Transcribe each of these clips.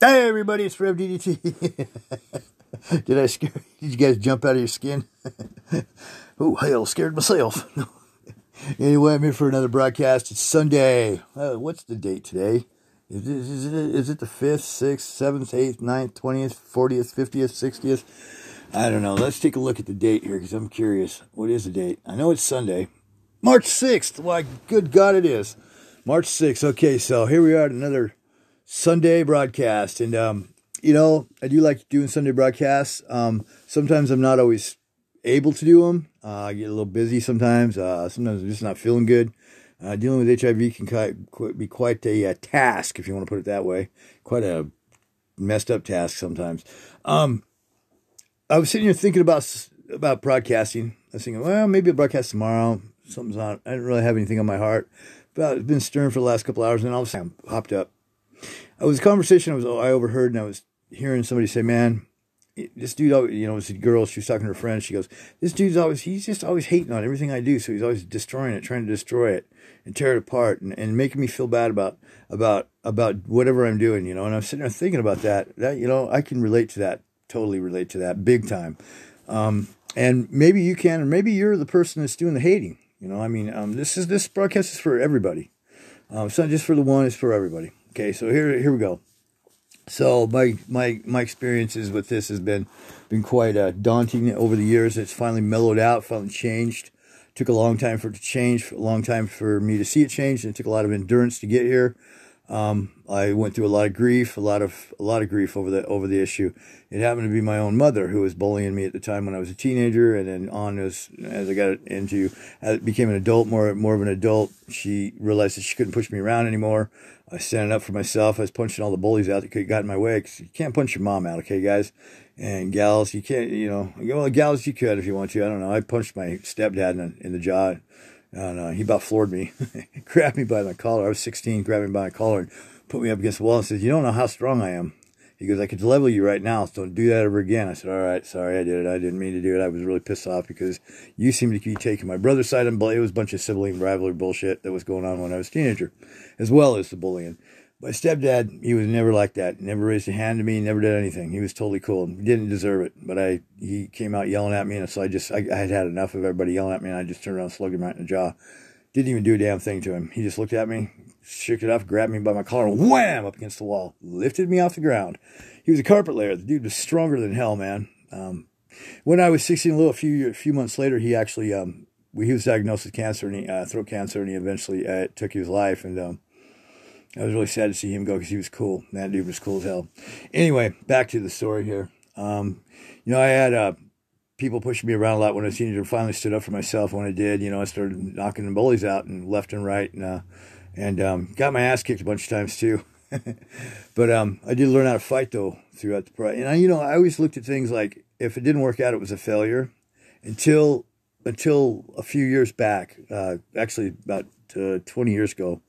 Hey everybody, it's Rev DDT. Did I scare? Did you guys jump out of your skin? oh hell, scared myself. anyway, I'm here for another broadcast. It's Sunday. Uh, what's the date today? Is it, is it is it the fifth, sixth, seventh, eighth, ninth, twentieth, fortieth, fiftieth, sixtieth? I don't know. Let's take a look at the date here because I'm curious. What is the date? I know it's Sunday, March sixth. Why, good God, it is March sixth. Okay, so here we are at another Sunday broadcast. And, um, you know, I do like doing Sunday broadcasts. Um, sometimes I'm not always able to do them. Uh, I get a little busy sometimes. Uh, sometimes I'm just not feeling good. Uh, dealing with HIV can be quite a, a, uh, task, if you want to put it that way. Quite a messed up task sometimes. Um, I was sitting here thinking about about broadcasting. I was thinking, well, maybe I'll broadcast tomorrow. Something's on. I didn't really have anything on my heart. But I've been stirring for the last couple hours, and all of a sudden I hopped up it was a conversation I was I overheard, and I was hearing somebody say, "Man, this dude, you know, it's a girl. She was talking to her friend. She goes, "This dude's always he's just always hating on everything I do. So he's always destroying it, trying to destroy it and tear it apart, and, and making me feel bad about about about whatever I'm doing. You know." And I'm sitting there thinking about that. That you know, I can relate to that. Totally relate to that, big time. Um, and maybe you can, or maybe you're the person that's doing the hating. You know, I mean, um, this is this broadcast is for everybody. Um, it's not just for the one; it's for everybody. Okay, so here here we go. So my my my experiences with this has been been quite uh, daunting over the years. It's finally mellowed out, finally changed. Took a long time for it to change, a long time for me to see it change, and it took a lot of endurance to get here. Um, I went through a lot of grief, a lot of a lot of grief over the over the issue. It happened to be my own mother who was bullying me at the time when I was a teenager, and then on as as I got into, as became an adult, more more of an adult, she realized that she couldn't push me around anymore. I was standing up for myself. I was punching all the bullies out that could got in my way. Cause you can't punch your mom out, okay, guys and gals. You can't, you know, well, gals you could if you want to. I don't know. I punched my stepdad in in the jaw and uh, he about floored me, grabbed me by my collar. I was 16, grabbed me by my collar and put me up against the wall and says, You don't know how strong I am. He goes, I could level you right now, so don't do that ever again. I said, All right, sorry, I did it. I didn't mean to do it. I was really pissed off because you seem to be taking my brother's side and it was a bunch of sibling rivalry bullshit that was going on when I was a teenager, as well as the bullying. My stepdad, he was never like that. Never raised a hand to me. Never did anything. He was totally cool. He didn't deserve it, but I he came out yelling at me, and so I just I, I had had enough of everybody yelling at me, and I just turned around, slugged him right in the jaw. Didn't even do a damn thing to him. He just looked at me, shook it off, grabbed me by my collar, and wham up against the wall, lifted me off the ground. He was a carpet layer. The dude was stronger than hell, man. Um, when I was 16, a little a few a few months later, he actually um, he was diagnosed with cancer and he, uh, throat cancer, and he eventually uh, took his life. And um, I was really sad to see him go because he was cool. That dude was cool as hell. Anyway, back to the story here. Um, you know, I had uh, people pushing me around a lot when I was a teenager. Finally stood up for myself when I did. You know, I started knocking the bullies out and left and right, and uh, and um, got my ass kicked a bunch of times too. but um, I did learn how to fight though throughout the process. And I, you know, I always looked at things like if it didn't work out, it was a failure. Until until a few years back, uh, actually about uh, 20 years ago,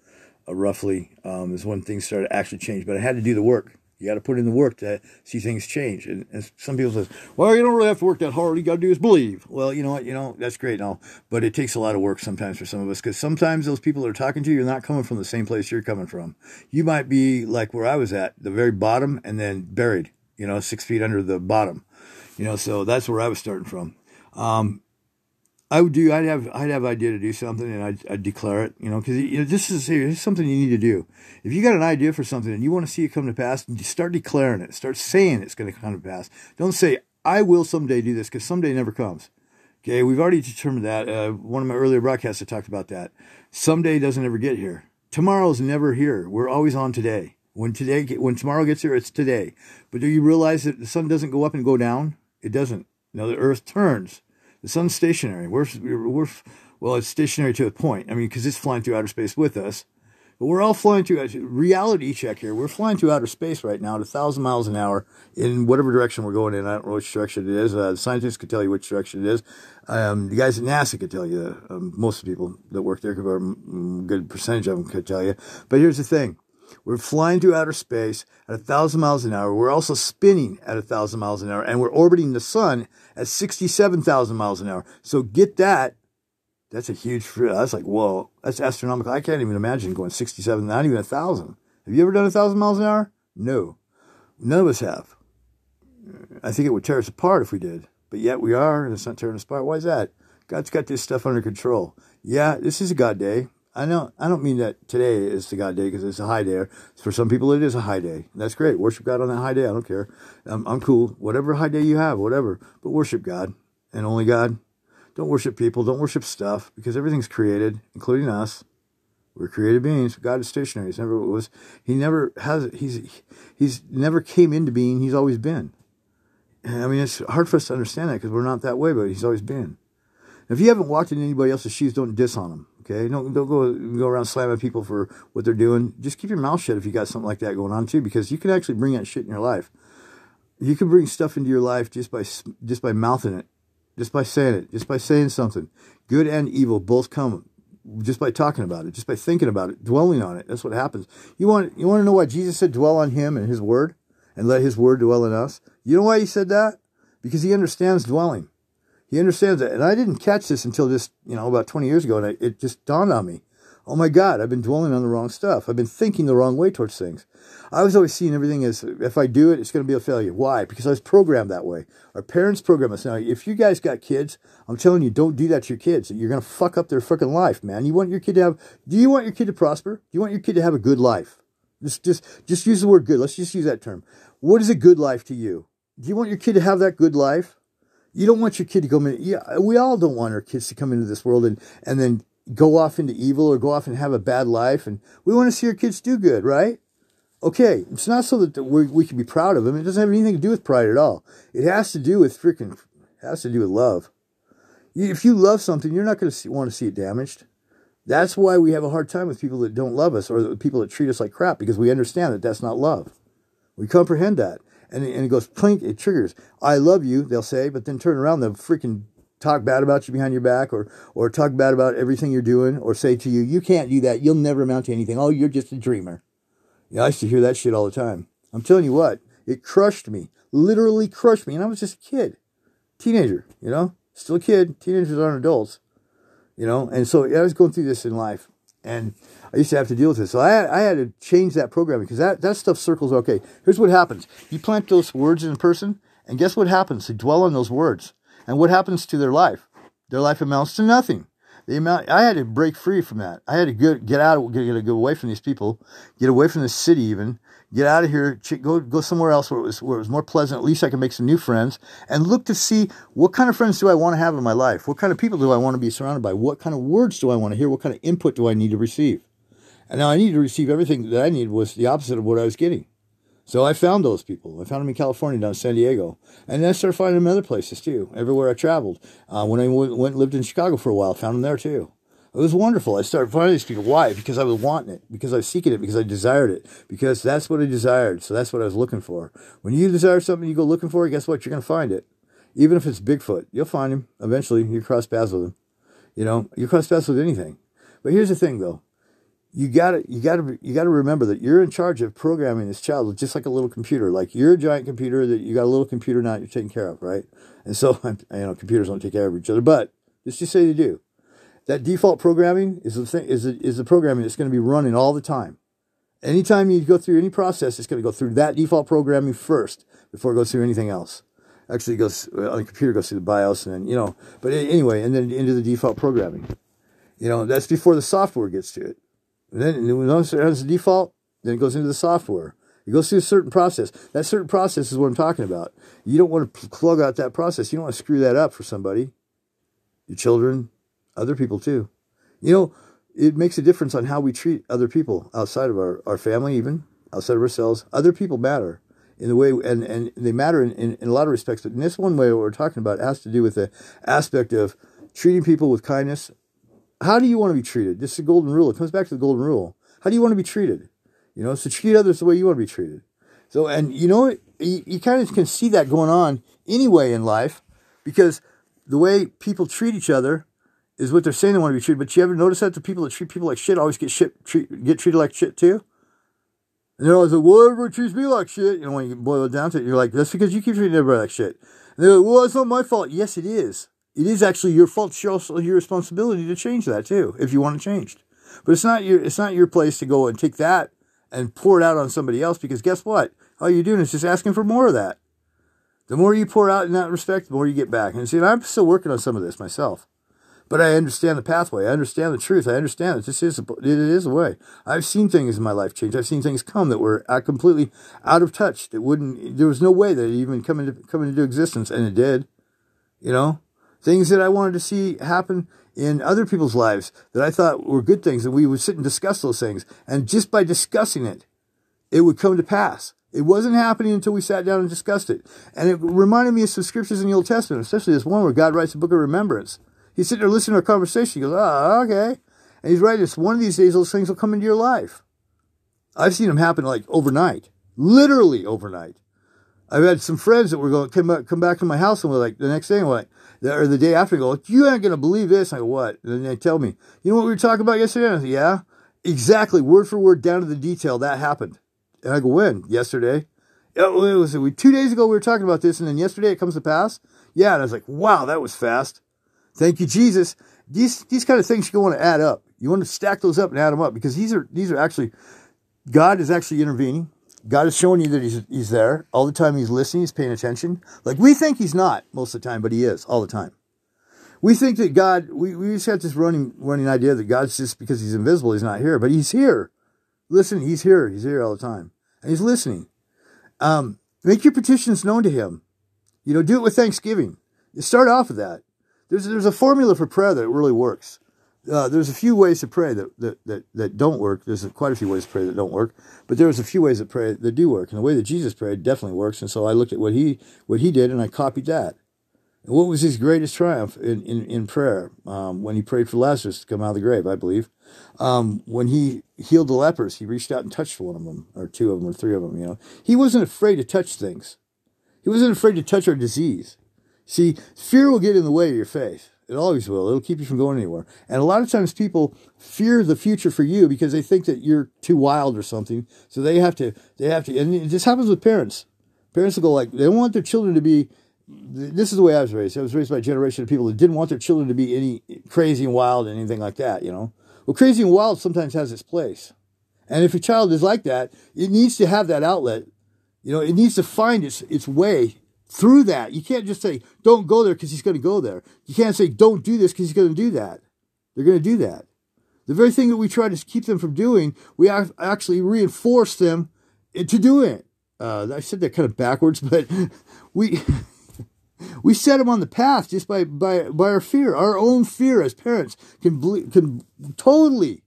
uh, roughly, um, is when things started actually change. But I had to do the work. You got to put in the work to see things change. And, and, some people says, well, you don't really have to work that hard. All You got to do is believe. Well, you know what? You know, that's great all. But it takes a lot of work sometimes for some of us because sometimes those people that are talking to you, you are not coming from the same place you're coming from. You might be like where I was at, the very bottom, and then buried, you know, six feet under the bottom. You know, so that's where I was starting from. Um, I would do. I'd have. I'd have idea to do something, and I'd, I'd declare it. You know, because you know, this is, this is something you need to do. If you got an idea for something and you want to see it come to pass, start declaring it. Start saying it's going to come to pass. Don't say I will someday do this because someday never comes. Okay, we've already determined that. Uh, one of my earlier broadcasts, I talked about that. Someday doesn't ever get here. Tomorrow's never here. We're always on today. When today, when tomorrow gets here, it's today. But do you realize that the sun doesn't go up and go down? It doesn't. No, the earth turns. The sun's stationary. We're, we're, well, it's stationary to a point. I mean, because it's flying through outer space with us. But we're all flying through reality check here. We're flying through outer space right now at a thousand miles an hour in whatever direction we're going in. I don't know which direction it is. Uh, the scientists could tell you which direction it is. Um, the guys at NASA could tell you. Um, most of the people that work there, a good percentage of them could tell you. But here's the thing: we're flying through outer space at a thousand miles an hour. We're also spinning at a thousand miles an hour, and we're orbiting the sun at 67,000 miles an hour. So get that. That's a huge, thrill. that's like, whoa, that's astronomical. I can't even imagine going 67, not even a thousand. Have you ever done a thousand miles an hour? No. None of us have. I think it would tear us apart if we did. But yet we are, and it's not tearing us apart. Why is that? God's got this stuff under control. Yeah, this is a God day. I know. I don't mean that today is the God day because it's a high day. For some people, it is a high day. That's great. Worship God on that high day. I don't care. I'm, I'm cool. Whatever high day you have, whatever. But worship God and only God. Don't worship people. Don't worship stuff because everything's created, including us. We're created beings. God is stationary. He's never was. He never has. He's he's never came into being. He's always been. And I mean, it's hard for us to understand that because we're not that way, but he's always been. If you haven't walked in anybody else's shoes, don't diss on them. Okay, don't don't go go around slamming people for what they're doing. Just keep your mouth shut if you got something like that going on too, because you can actually bring that shit in your life. You can bring stuff into your life just by just by mouthing it, just by saying it, just by saying something. Good and evil both come just by talking about it, just by thinking about it, dwelling on it. That's what happens. You want you want to know why Jesus said dwell on Him and His Word, and let His Word dwell in us. You know why He said that? Because He understands dwelling. He understands that. And I didn't catch this until just, you know, about 20 years ago. And I, it just dawned on me. Oh my God, I've been dwelling on the wrong stuff. I've been thinking the wrong way towards things. I was always seeing everything as if I do it, it's going to be a failure. Why? Because I was programmed that way. Our parents program us. Now, if you guys got kids, I'm telling you, don't do that to your kids. You're going to fuck up their freaking life, man. You want your kid to have, do you want your kid to prosper? Do you want your kid to have a good life? Just, just, just use the word good. Let's just use that term. What is a good life to you? Do you want your kid to have that good life? You don't want your kid to come in. Yeah, we all don't want our kids to come into this world and, and then go off into evil or go off and have a bad life. And we want to see our kids do good, right? Okay, it's not so that we we can be proud of them. It doesn't have anything to do with pride at all. It has to do with freaking, has to do with love. If you love something, you're not going to want to see it damaged. That's why we have a hard time with people that don't love us or people that treat us like crap because we understand that that's not love. We comprehend that and, and it goes plink, it triggers. I love you, they'll say, but then turn around, they'll freaking talk bad about you behind your back or, or talk bad about everything you're doing or say to you, you can't do that. You'll never amount to anything. Oh, you're just a dreamer. Yeah, I used to hear that shit all the time. I'm telling you what, it crushed me, literally crushed me. And I was just a kid, teenager, you know, still a kid. Teenagers aren't adults, you know. And so yeah, I was going through this in life. And I used to have to deal with this. So I had, I had to change that programming because that, that stuff circles okay. Here's what happens. You plant those words in a person, and guess what happens? They dwell on those words. And what happens to their life? Their life amounts to nothing. The amount I had to break free from that. I had to get, get out, get, get, get away from these people, get away from the city even, get out of here, go go somewhere else where it was where it was more pleasant. At least I can make some new friends and look to see what kind of friends do I want to have in my life? What kind of people do I want to be surrounded by? What kind of words do I want to hear? What kind of input do I need to receive? And now I needed to receive everything that I needed was the opposite of what I was getting. So I found those people. I found them in California, down in San Diego. And then I started finding them in other places too, everywhere I traveled. Uh, when I went and lived in Chicago for a while, found them there too. It was wonderful. I started finding these people. Why? Because I was wanting it, because I was seeking it, because I desired it, because that's what I desired. So that's what I was looking for. When you desire something, you go looking for it, guess what? You're going to find it. Even if it's Bigfoot, you'll find him. Eventually, you cross paths with him. You know, you cross paths with anything. But here's the thing, though you gotta you gotta you gotta remember that you're in charge of programming this child just like a little computer. Like you're a giant computer that you got a little computer now you're taking care of right? And so you know computers don't take care of each other but let's just say they do. That default programming is the thing is the, is the programming that's going to be running all the time. Anytime you go through any process it's going to go through that default programming first before it goes through anything else. Actually goes on the computer goes through the bios and then you know but anyway and then into the default programming. You know that's before the software gets to it then once it has a default, then it goes into the software. It goes through a certain process. That certain process is what I'm talking about. You don't want to plug out that process. You don't want to screw that up for somebody, your children, other people too. You know, it makes a difference on how we treat other people outside of our, our family, even outside of ourselves. Other people matter in the way, and, and they matter in, in, in a lot of respects. But in this one way, what we're talking about has to do with the aspect of treating people with kindness how do you want to be treated? This is the golden rule. It comes back to the golden rule. How do you want to be treated? You know, so treat others the way you want to be treated. So, and you know, you, you kind of can see that going on anyway in life because the way people treat each other is what they're saying they want to be treated. But you ever notice that the people that treat people like shit always get shit treat, get treated like shit too? And they're always like, well, everybody treats me like shit. You know, when you boil it down to it, you're like, that's because you keep treating everybody like shit. And they're like, well, it's not my fault. Yes, it is it is actually your fault. It's also your responsibility to change that too, if you want it changed. But it's not your it's not your place to go and take that and pour it out on somebody else because guess what? All you're doing is just asking for more of that. The more you pour out in that respect, the more you get back. And see, I'm still working on some of this myself. But I understand the pathway. I understand the truth. I understand that this is a, it is a way. I've seen things in my life change. I've seen things come that were completely out of touch. That wouldn't. There was no way that it even come into come into existence, and it did. You know, things that I wanted to see happen in other people's lives that I thought were good things, and we would sit and discuss those things. And just by discussing it, it would come to pass. It wasn't happening until we sat down and discussed it. And it reminded me of some scriptures in the Old Testament, especially this one where God writes a book of remembrance. He's sitting there listening to our conversation. He goes, oh, okay. And he's writing this. One of these days, those things will come into your life. I've seen them happen like overnight, literally overnight. I've had some friends that were going to come back, come back to my house and were like, the next day, like, or the day after, go, you aren't going to believe this. I go, what? And then they tell me, you know what we were talking about yesterday? I said, yeah, exactly, word for word, down to the detail, that happened. And I go, when? Yesterday? It was two days ago we were talking about this, and then yesterday it comes to pass. Yeah, and I was like, wow, that was fast. Thank you, Jesus. These these kind of things you want to add up. You want to stack those up and add them up because these are these are actually God is actually intervening. God is showing you that he's he's there all the time. He's listening. He's paying attention. Like we think he's not most of the time, but he is all the time. We think that God. We we just have this running running idea that God's just because he's invisible, he's not here, but he's here. Listen, he's here. He's here all the time, and he's listening. Um, make your petitions known to him. You know, do it with thanksgiving. You start off with that. There's there's a formula for prayer that really works. Uh, there's a few ways to pray that, that, that, that don't work. There's quite a few ways to pray that don't work, but there's a few ways to pray that do work. And the way that Jesus prayed definitely works. And so I looked at what he what he did and I copied that. And what was his greatest triumph in, in, in prayer? Um, when he prayed for Lazarus to come out of the grave, I believe. Um, when he healed the lepers, he reached out and touched one of them, or two of them, or three of them. You know, he wasn't afraid to touch things. He wasn't afraid to touch our disease. See, fear will get in the way of your faith. It always will. It'll keep you from going anywhere. And a lot of times people fear the future for you because they think that you're too wild or something. So they have to, they have to, and this happens with parents. Parents will go like, they want their children to be, this is the way I was raised. I was raised by a generation of people that didn't want their children to be any crazy and wild and anything like that, you know. Well, crazy and wild sometimes has its place. And if a child is like that, it needs to have that outlet. You know, it needs to find its, its way through that. You can't just say, don't go there because he's going to go there. You can't say, don't do this because he's going to do that. They're going to do that. The very thing that we try to keep them from doing, we actually reinforce them into doing it. Uh, I said that kind of backwards, but we we set them on the path just by by by our fear. Our own fear as parents can can totally,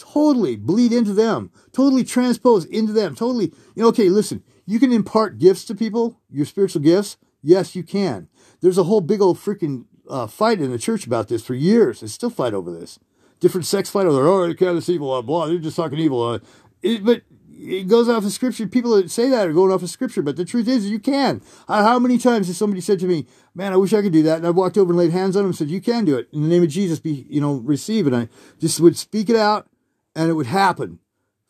totally bleed into them, totally transpose into them, totally. You know, okay, listen, you can impart gifts to people, your spiritual gifts. Yes, you can. There's a whole big old freaking uh, fight in the church about this for years. They still fight over this. Different sects fight over, oh, they can't this evil, blah, blah. They're just talking evil. Uh, it, but it goes off of scripture. People that say that are going off of scripture, but the truth is, you can. How many times has somebody said to me, "Man, I wish I could do that," and I walked over and laid hands on them and said, "You can do it in the name of Jesus. Be you know receive." And I just would speak it out, and it would happen.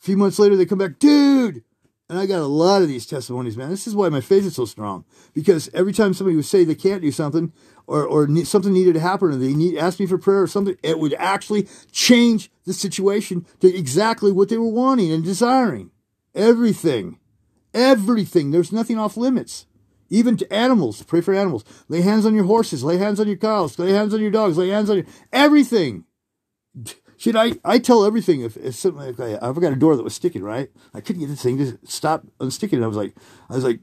A few months later, they come back, dude. And I got a lot of these testimonies, man. This is why my faith is so strong. Because every time somebody would say they can't do something or, or something needed to happen or they need ask me for prayer or something, it would actually change the situation to exactly what they were wanting and desiring. Everything. Everything. There's nothing off limits. Even to animals. Pray for animals. Lay hands on your horses. Lay hands on your cows. Lay hands on your dogs. Lay hands on your everything. Should I, I tell everything if, if something like I, I got a door that was sticking, right? I couldn't get this thing to stop unsticking. And I was like, I was like,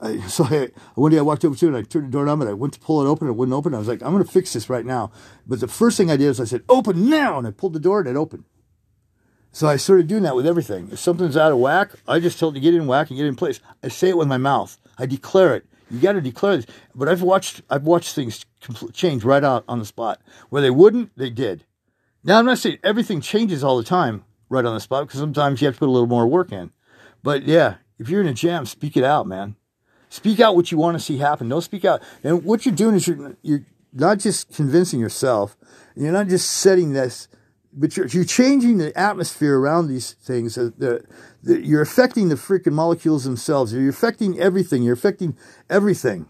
I, so I, one day I walked over to it and I turned the door on and I went to pull it open and it wouldn't open. I was like, I'm going to fix this right now. But the first thing I did is I said, open now. And I pulled the door and it opened. So I started doing that with everything. If something's out of whack, I just tell it to get in whack and get in place. I say it with my mouth. I declare it. You got to declare this. But I've watched, I've watched things change right out on the spot. Where they wouldn't, they did. Now, I'm not saying everything changes all the time right on the spot because sometimes you have to put a little more work in. But yeah, if you're in a jam, speak it out, man. Speak out what you want to see happen. Don't speak out. And what you're doing is you're, you're not just convincing yourself, you're not just setting this, but you're, you're changing the atmosphere around these things. The, the, you're affecting the freaking molecules themselves. You're affecting everything. You're affecting everything.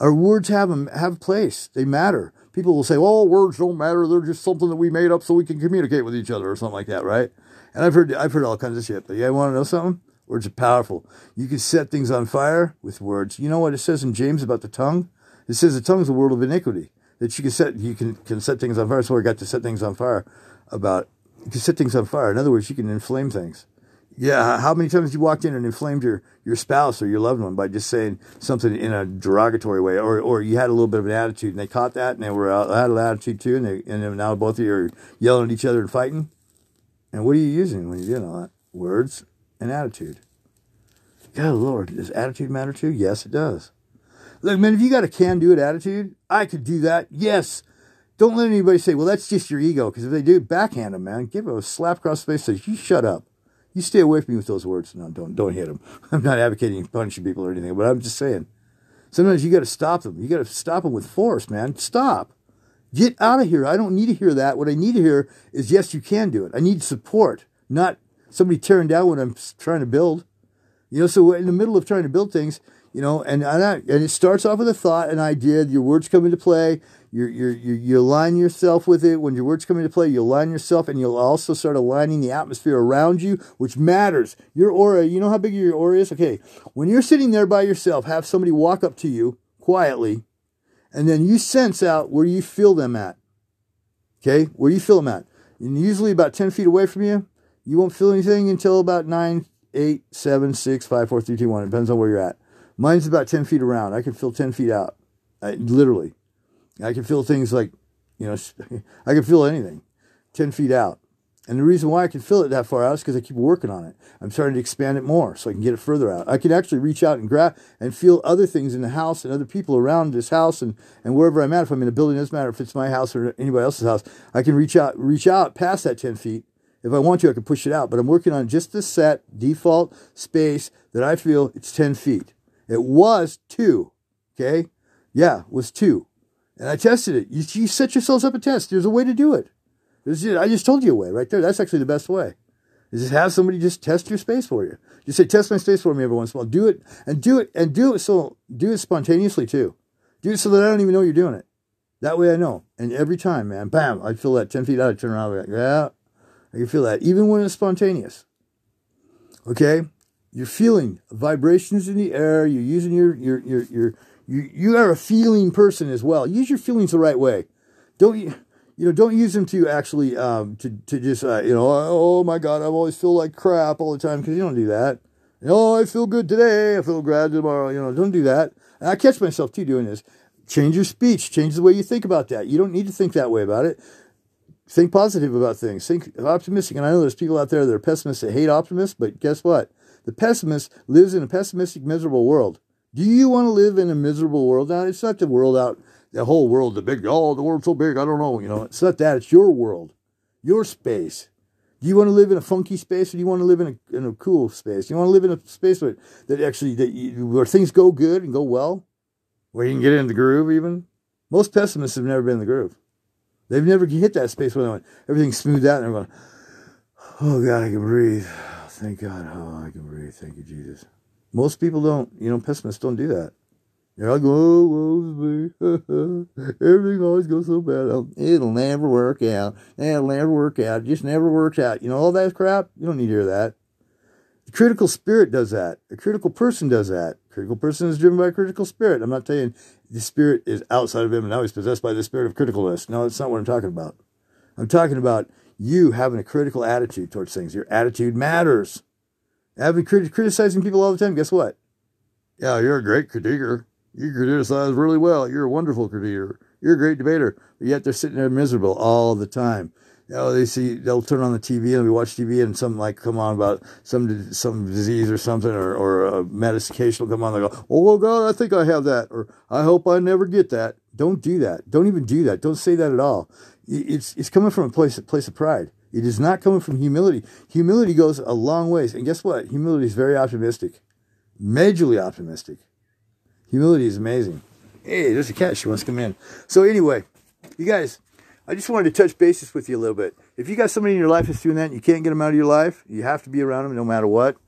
Our words have have place. They matter. People will say, "Well, words don't matter; they're just something that we made up so we can communicate with each other," or something like that, right? And I've heard I've heard all kinds of shit. But yeah, want to know something? Words are powerful. You can set things on fire with words. You know what it says in James about the tongue? It says the tongue is a world of iniquity. That you can set you can, can set things on fire. So I got to set things on fire about you can set things on fire. In other words, you can inflame things. Yeah, how many times you walked in and inflamed your, your spouse or your loved one by just saying something in a derogatory way, or or you had a little bit of an attitude and they caught that and they were out, had an attitude too, and they and now both of you are yelling at each other and fighting. And what are you using when you're doing all that? Words and attitude. God, Lord, does attitude matter too? Yes, it does. Look, man, if you got a can-do it attitude, I could do that. Yes. Don't let anybody say, well, that's just your ego. Because if they do, backhand them, man. Give them a slap across the face. Say, you shut up. You stay away from me with those words. No, don't don't hit them. I'm not advocating punishing people or anything, but I'm just saying. Sometimes you got to stop them. You got to stop them with force, man. Stop. Get out of here. I don't need to hear that. What I need to hear is yes, you can do it. I need support, not somebody tearing down what I'm trying to build. You know, so in the middle of trying to build things, you know, and and it starts off with a thought, an idea. Your words come into play. You you you align yourself with it. When your words come into play, you align yourself, and you'll also start aligning the atmosphere around you, which matters. Your aura. You know how big your aura is. Okay, when you're sitting there by yourself, have somebody walk up to you quietly, and then you sense out where you feel them at. Okay, where you feel them at. And usually about ten feet away from you, you won't feel anything until about nine, eight, seven, six, five, four, three, two, one. It depends on where you're at. Mine's about 10 feet around. I can feel 10 feet out. I, literally. I can feel things like, you know, I can feel anything 10 feet out. And the reason why I can feel it that far out is because I keep working on it. I'm starting to expand it more so I can get it further out. I can actually reach out and grab and feel other things in the house and other people around this house and, and wherever I'm at. If I'm in a building, it doesn't matter if it's my house or anybody else's house. I can reach out, reach out past that 10 feet. If I want to, I can push it out. But I'm working on just the set default space that I feel it's 10 feet. It was two. Okay. Yeah, it was two. And I tested it. You, you set yourselves up a test. There's a way to do it. Just, I just told you a way right there. That's actually the best way. Is just have somebody just test your space for you. Just say, test my space for me every once in a while. Do it and do it and do it so do it spontaneously too. Do it so that I don't even know you're doing it. That way I know. And every time, man, bam, I'd feel that 10 feet out, I'd turn around, like, yeah, I can feel that. Even when it's spontaneous. Okay? You're feeling vibrations in the air. You're using your your your your you you are a feeling person as well. Use your feelings the right way. Don't you you know don't use them to actually um to to just uh, you know oh my god I always feel like crap all the time because you don't do that. Oh I feel good today. I feel glad tomorrow. You know don't do that. And I catch myself too doing this. Change your speech. Change the way you think about that. You don't need to think that way about it. Think positive about things. Think optimistic. And I know there's people out there that are pessimists that hate optimists, but guess what? The pessimist lives in a pessimistic, miserable world. Do you want to live in a miserable world? Now, it's not the world out, the whole world, the big, oh, the world's so big, I don't know. You know, it's not that. It's your world, your space. Do you want to live in a funky space or do you want to live in a, in a cool space? Do You want to live in a space where, that actually, that you, where things go good and go well? Where you can get in the groove even? Most pessimists have never been in the groove. They've never hit that space where they went, everything's smoothed out and they're going, oh God, I can breathe. Thank God. Oh, I can breathe. Thank you, Jesus. Most people don't, you know, pessimists don't do that. They're like, oh, woe Everything always goes so bad. Oh, it'll never work out. It'll never work out. It just never works out. You know, all that crap? You don't need to hear that. The critical spirit does that. A critical person does that. A critical person is driven by a critical spirit. I'm not telling the spirit is outside of him and now he's possessed by the spirit of criticalness. No, that's not what I'm talking about. I'm talking about you having a critical attitude towards things. Your attitude matters. Having crit- criticizing people all the time, guess what? Yeah, you're a great critiquer. You criticize really well. You're a wonderful critiquer. You're a great debater. But yet they're sitting there miserable all the time. You know, they see they'll turn on the TV and we watch TV and something like come on about some some disease or something or or a medication will come on. They go, oh well God, I think I have that, or I hope I never get that. Don't do that. Don't even do that. Don't say that at all. It's, it's coming from a place, a place of pride. It is not coming from humility. Humility goes a long ways. And guess what? Humility is very optimistic, majorly optimistic. Humility is amazing. Hey, there's a cat. She wants to come in. So anyway, you guys, I just wanted to touch bases with you a little bit. If you got somebody in your life that's doing that and you can't get them out of your life, you have to be around them no matter what.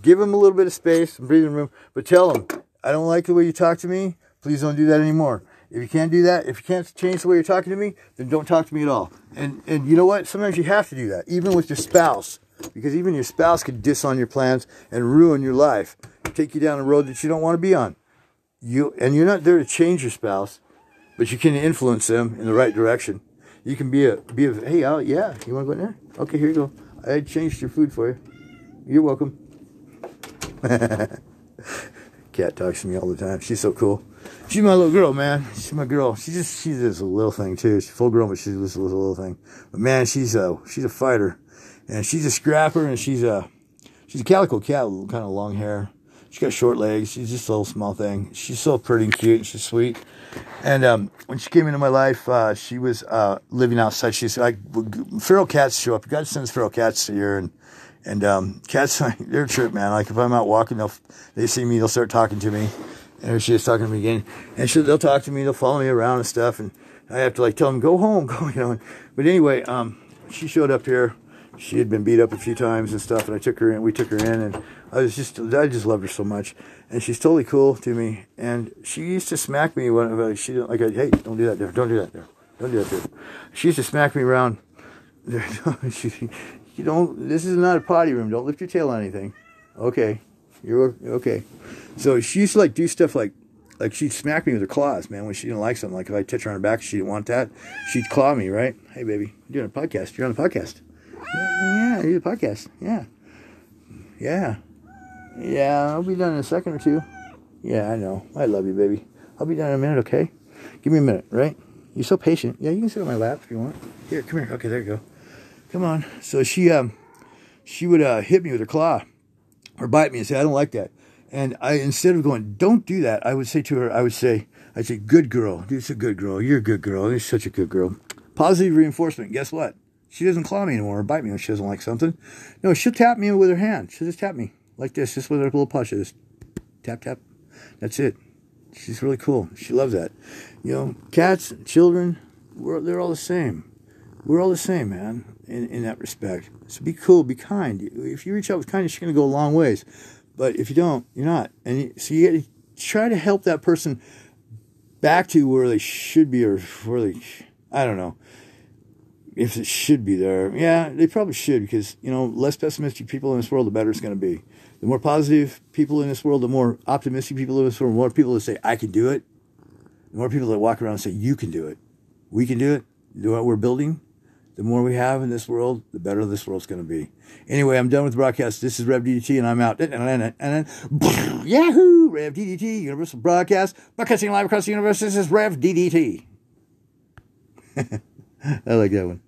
Give them a little bit of space and breathing room, but tell them, I don't like the way you talk to me. Please don't do that anymore. If you can't do that, if you can't change the way you're talking to me, then don't talk to me at all. And and you know what? Sometimes you have to do that, even with your spouse, because even your spouse could diss on your plans and ruin your life, take you down a road that you don't want to be on. You and you're not there to change your spouse, but you can influence them in the right direction. You can be a be a hey, oh yeah, you want to go in there? Okay, here you go. I changed your food for you. You're welcome. Cat talks to me all the time. She's so cool. She's my little girl, man. She's my girl. She just she's just a little thing too. She's full grown, but she's just a little, little thing. But man, she's a she's a fighter, and she's a scrapper, and she's a she's a calico cat, with kind of long hair. She's got short legs. She's just a little small thing. She's so pretty and cute, and she's sweet. And um, when she came into my life, uh, she was uh, living outside. She's like feral cats show up. God sends feral cats here, and and um, cats, they're a trip, man. Like if I'm out walking, they'll they see me, they'll start talking to me. And she's talking to me again, and she, they'll talk to me, they'll follow me around and stuff, and I have to like tell them go home, go, you know. But anyway, um, she showed up here. She had been beat up a few times and stuff, and I took her in. We took her in, and I was just, I just loved her so much, and she's totally cool to me. And she used to smack me when uh, she didn't like, hey, don't do that there, don't do that there, don't do that there. She used to smack me around. she, you don't, this is not a potty room. Don't lift your tail on anything. Okay. You're okay. So she used to like do stuff like, like she'd smack me with her claws, man, when she didn't like something. Like if I touch her on the back, she didn't want that. She'd claw me, right? Hey, baby, you're doing a podcast. You're on a podcast. Yeah, you're a podcast. Yeah. Yeah. Yeah, I'll be done in a second or two. Yeah, I know. I love you, baby. I'll be done in a minute, okay? Give me a minute, right? You're so patient. Yeah, you can sit on my lap if you want. Here, come here. Okay, there you go. Come on. So she um she would uh, hit me with her claw or bite me and say, I don't like that. And I instead of going, don't do that, I would say to her, I would say, I'd say, good girl. You're a good girl. You're a good girl. You're such a good girl. Positive reinforcement. Guess what? She doesn't claw me anymore or bite me when she doesn't like something. No, she'll tap me with her hand. She'll just tap me like this, just with her little paw. Just tap, tap. That's it. She's really cool. She loves that. You know, cats, children, we're, they're all the same. We're all the same, man in, in that respect. So be cool, be kind. If you reach out with kindness, you're going to go a long ways. But if you don't, you're not. And so you try to help that person back to where they should be or where they, I don't know if it should be there. Yeah, they probably should because, you know, less pessimistic people in this world, the better it's going to be. The more positive people in this world, the more optimistic people in this world, the more people that say, I can do it, the more people that walk around and say, you can do it. We can do it. Do what we're building the more we have in this world, the better this world's going to be. Anyway, I'm done with the broadcast. This is Rev DDT, and I'm out. And then, Yahoo! Rev DDT, Universal Broadcast, broadcasting live across the universe. This is Rev DDT. I like that one.